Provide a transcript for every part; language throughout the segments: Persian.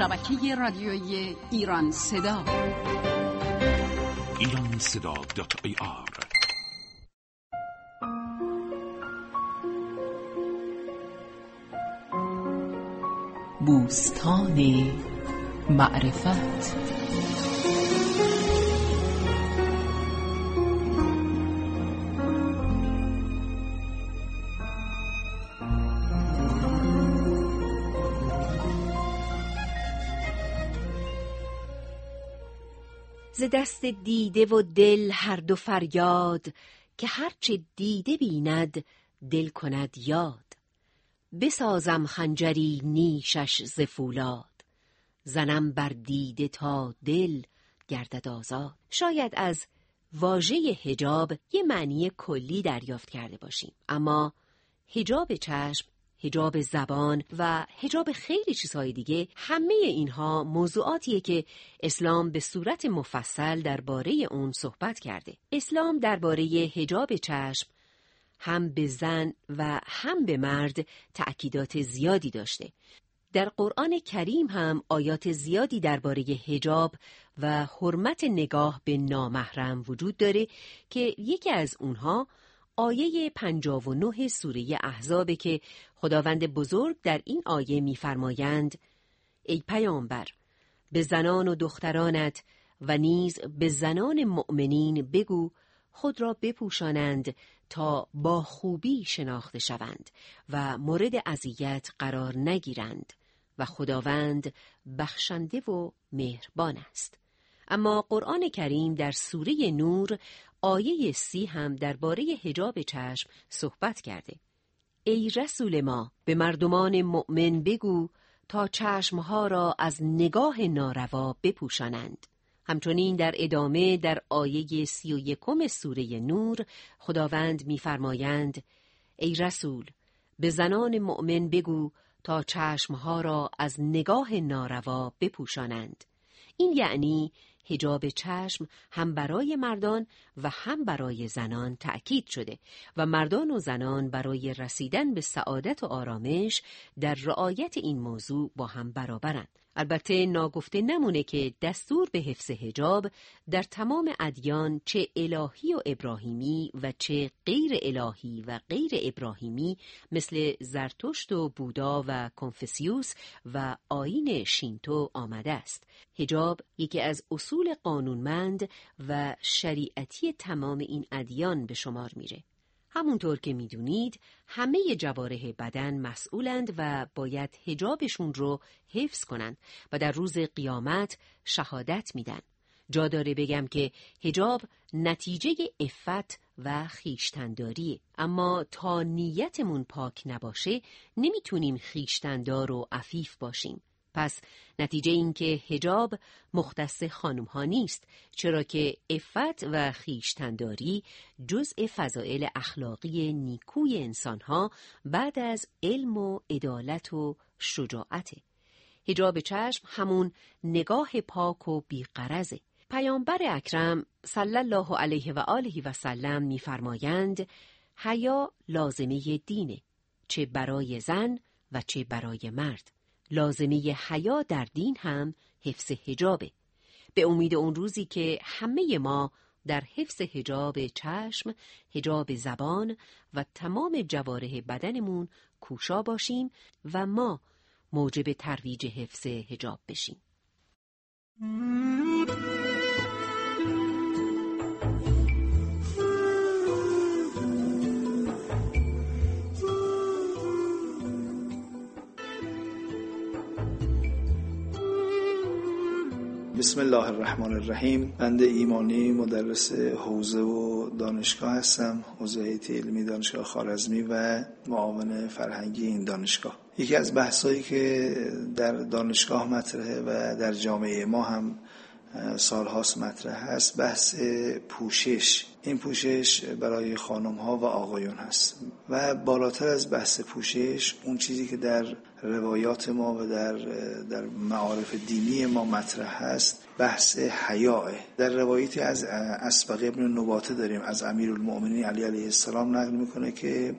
شبکه رادیویی ایران صدا. ایران صدا دات ای آر بوستان معرفت. ز دست دیده و دل هر دو فریاد که هرچه دیده بیند دل کند یاد. بسازم خنجری نیشش ز فولاد زنم بر دیده تا دل گردد آزاد. شاید از واژه هجاب یه معنی کلی دریافت کرده باشیم اما هجاب چشم هجاب زبان و هجاب خیلی چیزهای دیگه همه اینها موضوعاتیه که اسلام به صورت مفصل درباره اون صحبت کرده. اسلام درباره هجاب چشم هم به زن و هم به مرد تأکیدات زیادی داشته. در قرآن کریم هم آیات زیادی درباره هجاب و حرمت نگاه به نامحرم وجود داره که یکی از اونها آیه 59 سوره احزابه که خداوند بزرگ در این آیه می‌فرمایند ای پیامبر به زنان و دخترانت و نیز به زنان مؤمنین بگو خود را بپوشانند تا با خوبی شناخته شوند و مورد اذیت قرار نگیرند و خداوند بخشنده و مهربان است. اما قرآن کریم در سوره نور آیه سی هم درباره هجاب چشم صحبت کرده. ای رسول ما به مردمان مؤمن بگو تا چشمها را از نگاه ناروا بپوشانند. همچنین در ادامه در آیه سی و یکم سوره نور خداوند می‌فرمایند ای رسول به زنان مؤمن بگو تا چشمها را از نگاه ناروا بپوشانند. این یعنی هجاب چشم هم برای مردان و هم برای زنان تأکید شده و مردان و زنان برای رسیدن به سعادت و آرامش در رعایت این موضوع با هم برابرند. البته ناگفته نمونه که دستور به حفظ هجاب در تمام ادیان چه الهی و ابراهیمی و چه غیر الهی و غیر ابراهیمی مثل زرتشت و بودا و کنفسیوس و آین شینتو آمده است. هجاب یکی از اصول قانونمند و شریعتی تمام این ادیان به شمار میره. همونطور که می‌دونید همه جواره بدن مسئولند و باید هجابشون رو حفظ کنند و در روز قیامت شهادت میدن. جا داره بگم که هجاب نتیجه افت و خیشتنداریه اما تا نیتمون پاک نباشه نمی‌تونیم خیشتندار و عفیف باشیم پس نتیجه این که هجاب مختص خانم ها نیست چرا که افت و خیشتنداری جزء فضائل اخلاقی نیکوی انسان ها بعد از علم و عدالت و شجاعته. هجاب چشم همون نگاه پاک و بیقرزه پیامبر اکرم صلی الله علیه و آله و سلم میفرمایند حیا لازمه دینه چه برای زن و چه برای مرد. لازمه حیا در دین هم حفظ هجابه به امید اون روزی که همه ما در حفظ هجاب چشم، هجاب زبان و تمام جواره بدنمون کوشا باشیم و ما موجب ترویج حفظ هجاب بشیم. بسم الله الرحمن الرحیم. بنده ایمانی مدرس حوزه و دانشگاه هستم. حوزه علمی دانشگاه خارزمی و معاون فرهنگی این دانشگاه. یکی از بحثایی که در دانشگاه مطرحه و در جامعه ما هم سالهاست مطرح هست بحث پوشش. این پوشش برای خانم ها و آقایون هست. و بالاتر از بحث پوشش اون چیزی که در روایات ما و در در معارف دینی ما مطرح هست بحث حیاه در روایتی از اسبق ابن نباته داریم از امیر المؤمنین علی علیه السلام نقل می‌کنه که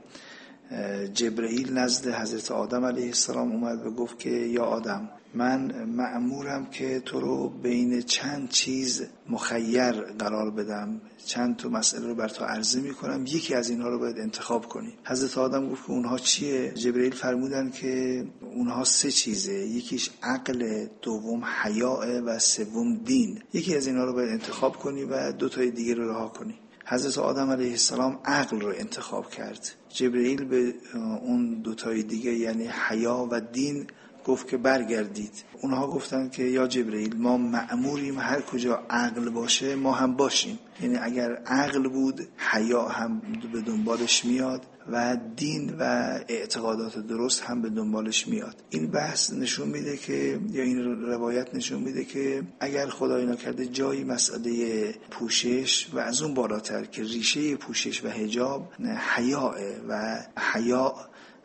جبرئیل نزد حضرت آدم علیه السلام اومد و گفت که یا آدم من معمورم که تو رو بین چند چیز مخیر قرار بدم چند تا مسئله رو بر تو عرضه می کنم یکی از اینها رو باید انتخاب کنی. حضرت آدم گفت که اونها چیه؟ جبرئیل فرمودن که اونها سه چیزه یکیش عقل دوم حیاء و سوم دین. یکی از اینها رو باید انتخاب کنی و دو تای دیگه رو رها کنی. حضرت آدم علیه السلام عقل رو انتخاب کرد. جبرئیل به اون دوتای دیگه یعنی حیا و دین گفت که برگردید. اونها گفتن که یا جبرئیل ما معموریم هر کجا عقل باشه ما هم باشیم. یعنی اگر عقل بود حیا هم به دنبالش میاد و دین و اعتقادات درست هم به دنبالش میاد. این بحث نشون میده که یا این روایت نشون میده که اگر خدای نکرده جایی مسئله پوشش و از اون بالاتر که ریشه پوشش و هجاب حیاه و حیا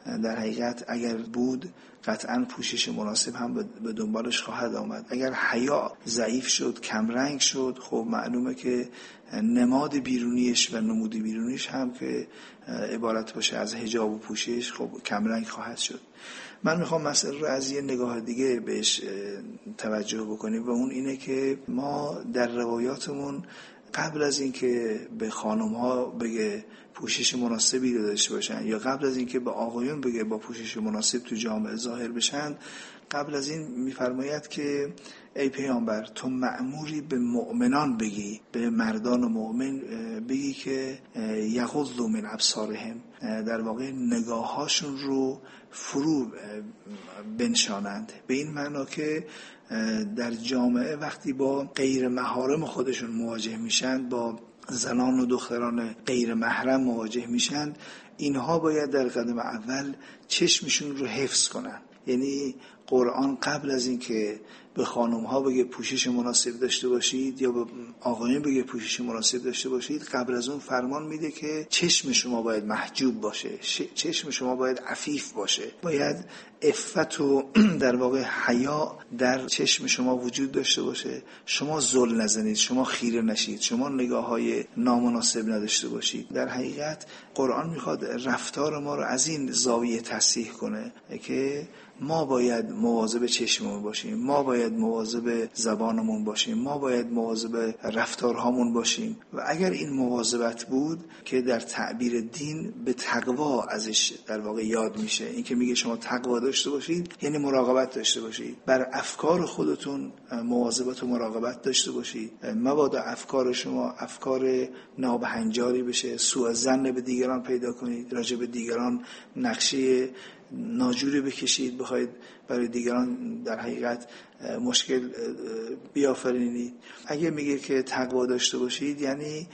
در حقیقت اگر بود قطعا پوشش مناسب هم به دنبالش خواهد آمد. اگر حیا ضعیف شد کمرنگ شد خب معلومه که نماد بیرونیش و نمود بیرونیش هم که عبارت باشه از هجاب و پوشش خب کمرنگ خواهد شد. من می‌خوام مسئله رو از یه نگاه دیگه بهش توجه بکنیم و اون اینه که ما در روایاتمون قبل از اینکه به خانم ها بگه پوشش مناسبی رو داشته باشن یا قبل از اینکه به آقایون بگه با پوشش مناسب تو جامعه ظاهر بشن قبل از این میفرماید که ای پیامبر تو معموری به مؤمنان بگی به مردان و مؤمن بگی که یغضوا من ابصارهم. در واقع نگاهاشون رو فرو بنشانند. به این معنا که در جامعه وقتی با غیر محارم خودشون مواجه میشن با زنان و دختران غیر محرم مواجه میشن اینها باید در قدم اول چشمشون رو حفظ کنن. یعنی قرآن قبل از اینکه به خانم ها بگه پوشش مناسب داشته باشید یا به آقایان بگه پوشش مناسب داشته باشید قبل از اون فرمان میده که چشم شما باید محجوب باشه چشم شما باید عفیف باشه. باید افت و در واقع حیا در چشم شما وجود داشته باشه. شما زل نزنید شما خیره نشید شما نگاه های نامناسب نداشته باشید. در حقیقت قرآن می‌خواد رفتار ما رو از این زاویه تصحیح کنه که ما باید مواظب چشممون باشیم. ما باید مواظب زبانمون باشیم. ما باید مواظب رفتارهامون باشیم. و اگر این مواظبت بود که در تعبیر دین به تقوا ازش در واقع یاد میشه. این که میگه شما تقوا داشته باشید یعنی مراقبت داشته باشید. بر افکار خودتون مواظبت و مراقبت داشته باشید. مبادا افکار شما افکار نابهنجاری بشه. سوء زن به دیگران پیدا کنید. راجع به دیگران نقشه ناجوری بکشید بخواید برای دیگران در حقیقت مشکل بیافرینید. اگه میگه که تقوا داشته باشید یعنی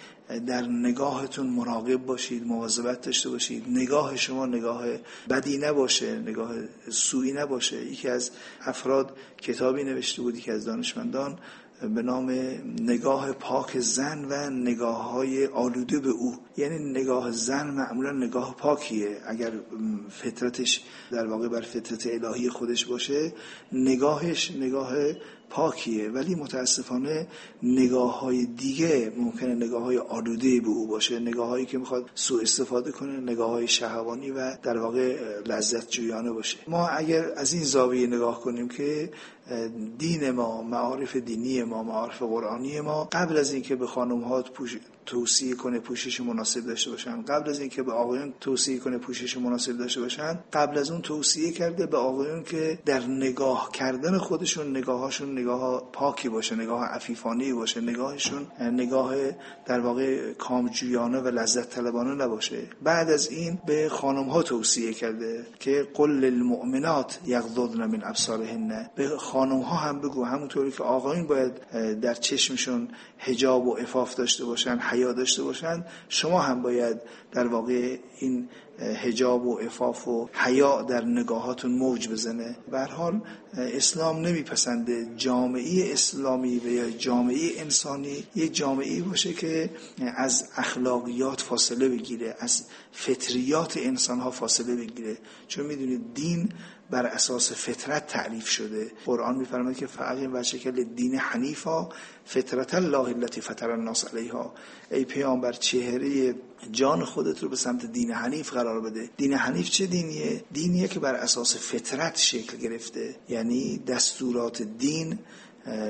در نگاهتون مراقب باشید مواظبت داشته باشید. نگاه شما نگاه بدی نباشه نگاه سوی نباشه. یکی از افراد کتابی نوشته بود که از دانشمندان. به نام نگاه پاک زن و نگاه های آلوده به او. یعنی نگاه زن معمولا نگاه پاکیه. اگر فطرتش در واقع بر فطرت الهی خودش باشه نگاهش نگاه پاکیه ولی متاسفانه نگاه های دیگه ممکنه نگاه های آلوده به او باشه. نگاه هایی که می‌خواد سوء استفاده کنه نگاه های شهوانی و در واقع لذت جویانه باشه. ما اگر از این زاویه نگاه کنیم که دین ما معارف دینی ما معارف قرآنی ما قبل از اینکه به خانم ها توصیه کنه پوشش مناسب داشته باشن قبل از اینکه به آقایون توصیه کنه پوشش مناسب داشته باشن قبل از اون توصیه کرده به آقایون که در نگاه کردن خودشون نگاهاشون نگاه پاکی باشه نگاه عفیفانه باشه نگاهشون نگاه در واقع کامجویانه و لذت طلبانه نباشه. بعد از این به خانم ها توصیه کرده که قل للمؤمنات یغضضن من ابصارهن. به خانم ها هم بگو همونطوری که آقایون باید در چشمشون حجاب و عفاف داشته باشن حیا داشته باشن شما هم باید در واقع این هجاب و افاف و حیا در نگاهاتون موج بزنه. حال اسلام نمیپسنده جامعه اسلامی و یا جامعه انسانی. یک جامعه باشه که از اخلاقیات فاصله بگیره از فطریات انسان ها فاصله بگیره. چون می‌دونید دین بر اساس فطرت تعریف شده. قرآن میفرماید که فعقیم و شکل دین حنیفا فطرت الله التي فطر الناس علیها. ای پیامبر چهره جان خودت رو به سمت دین حنیف قرار بده. دین حنیف چه دینیه؟ دینیه که بر اساس فطرت شکل گرفته. یعنی دستورات دین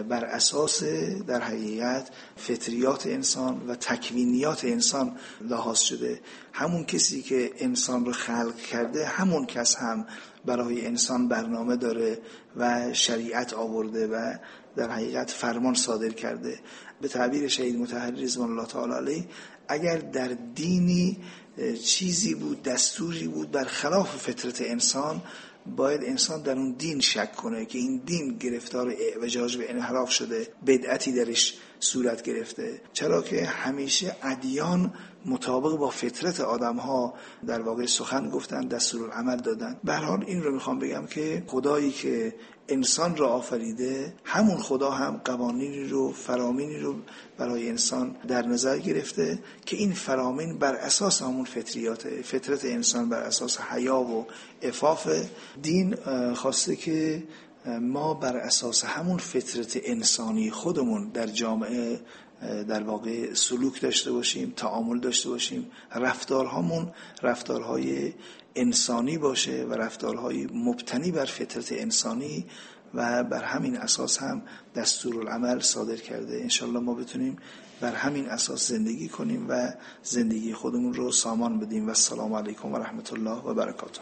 بر اساس در حقیقت فطریات انسان و تکوینیات انسان لحاظ شده. همون کسی که انسان رو خلق کرده همون کس هم برای انسان برنامه داره و شریعت آورده و در حقیقت فرمان صادر کرده. به تعبیر شهید متحری رضوان الله تعالی علیه اگر در دینی چیزی بود دستوری بود بر خلاف فطرت انسان باید انسان در اون دین شک کنه که این دین گرفتار اعوجاج و انحراف شده بدعتی درش صورت گرفته. چرا که همیشه ادیان مطابق با فطرت آدم ها در واقع سخن گفتن دستور عمل دادن. به این رو می‌خوام بگم که خدایی که انسان را آفریده همون خدا هم قوانینی رو فرامینی رو برای انسان در نظر گرفته که این فرامین بر اساس همون فطریات فطرت انسان بر اساس حیا و افاف دین خواسته که ما بر اساس همون فطرت انسانی خودمون در جامعه در واقع سلوک داشته باشیم تعامل داشته باشیم. رفتارهامون رفتارهای انسانی باشه و رفتارهای مبتنی بر فطرت انسانی و بر همین اساس هم دستورالعمل صادر کرده. انشالله ما بتونیم بر همین اساس زندگی کنیم و زندگی خودمون رو سامان بدیم. و السلام علیکم و رحمت الله و برکاته.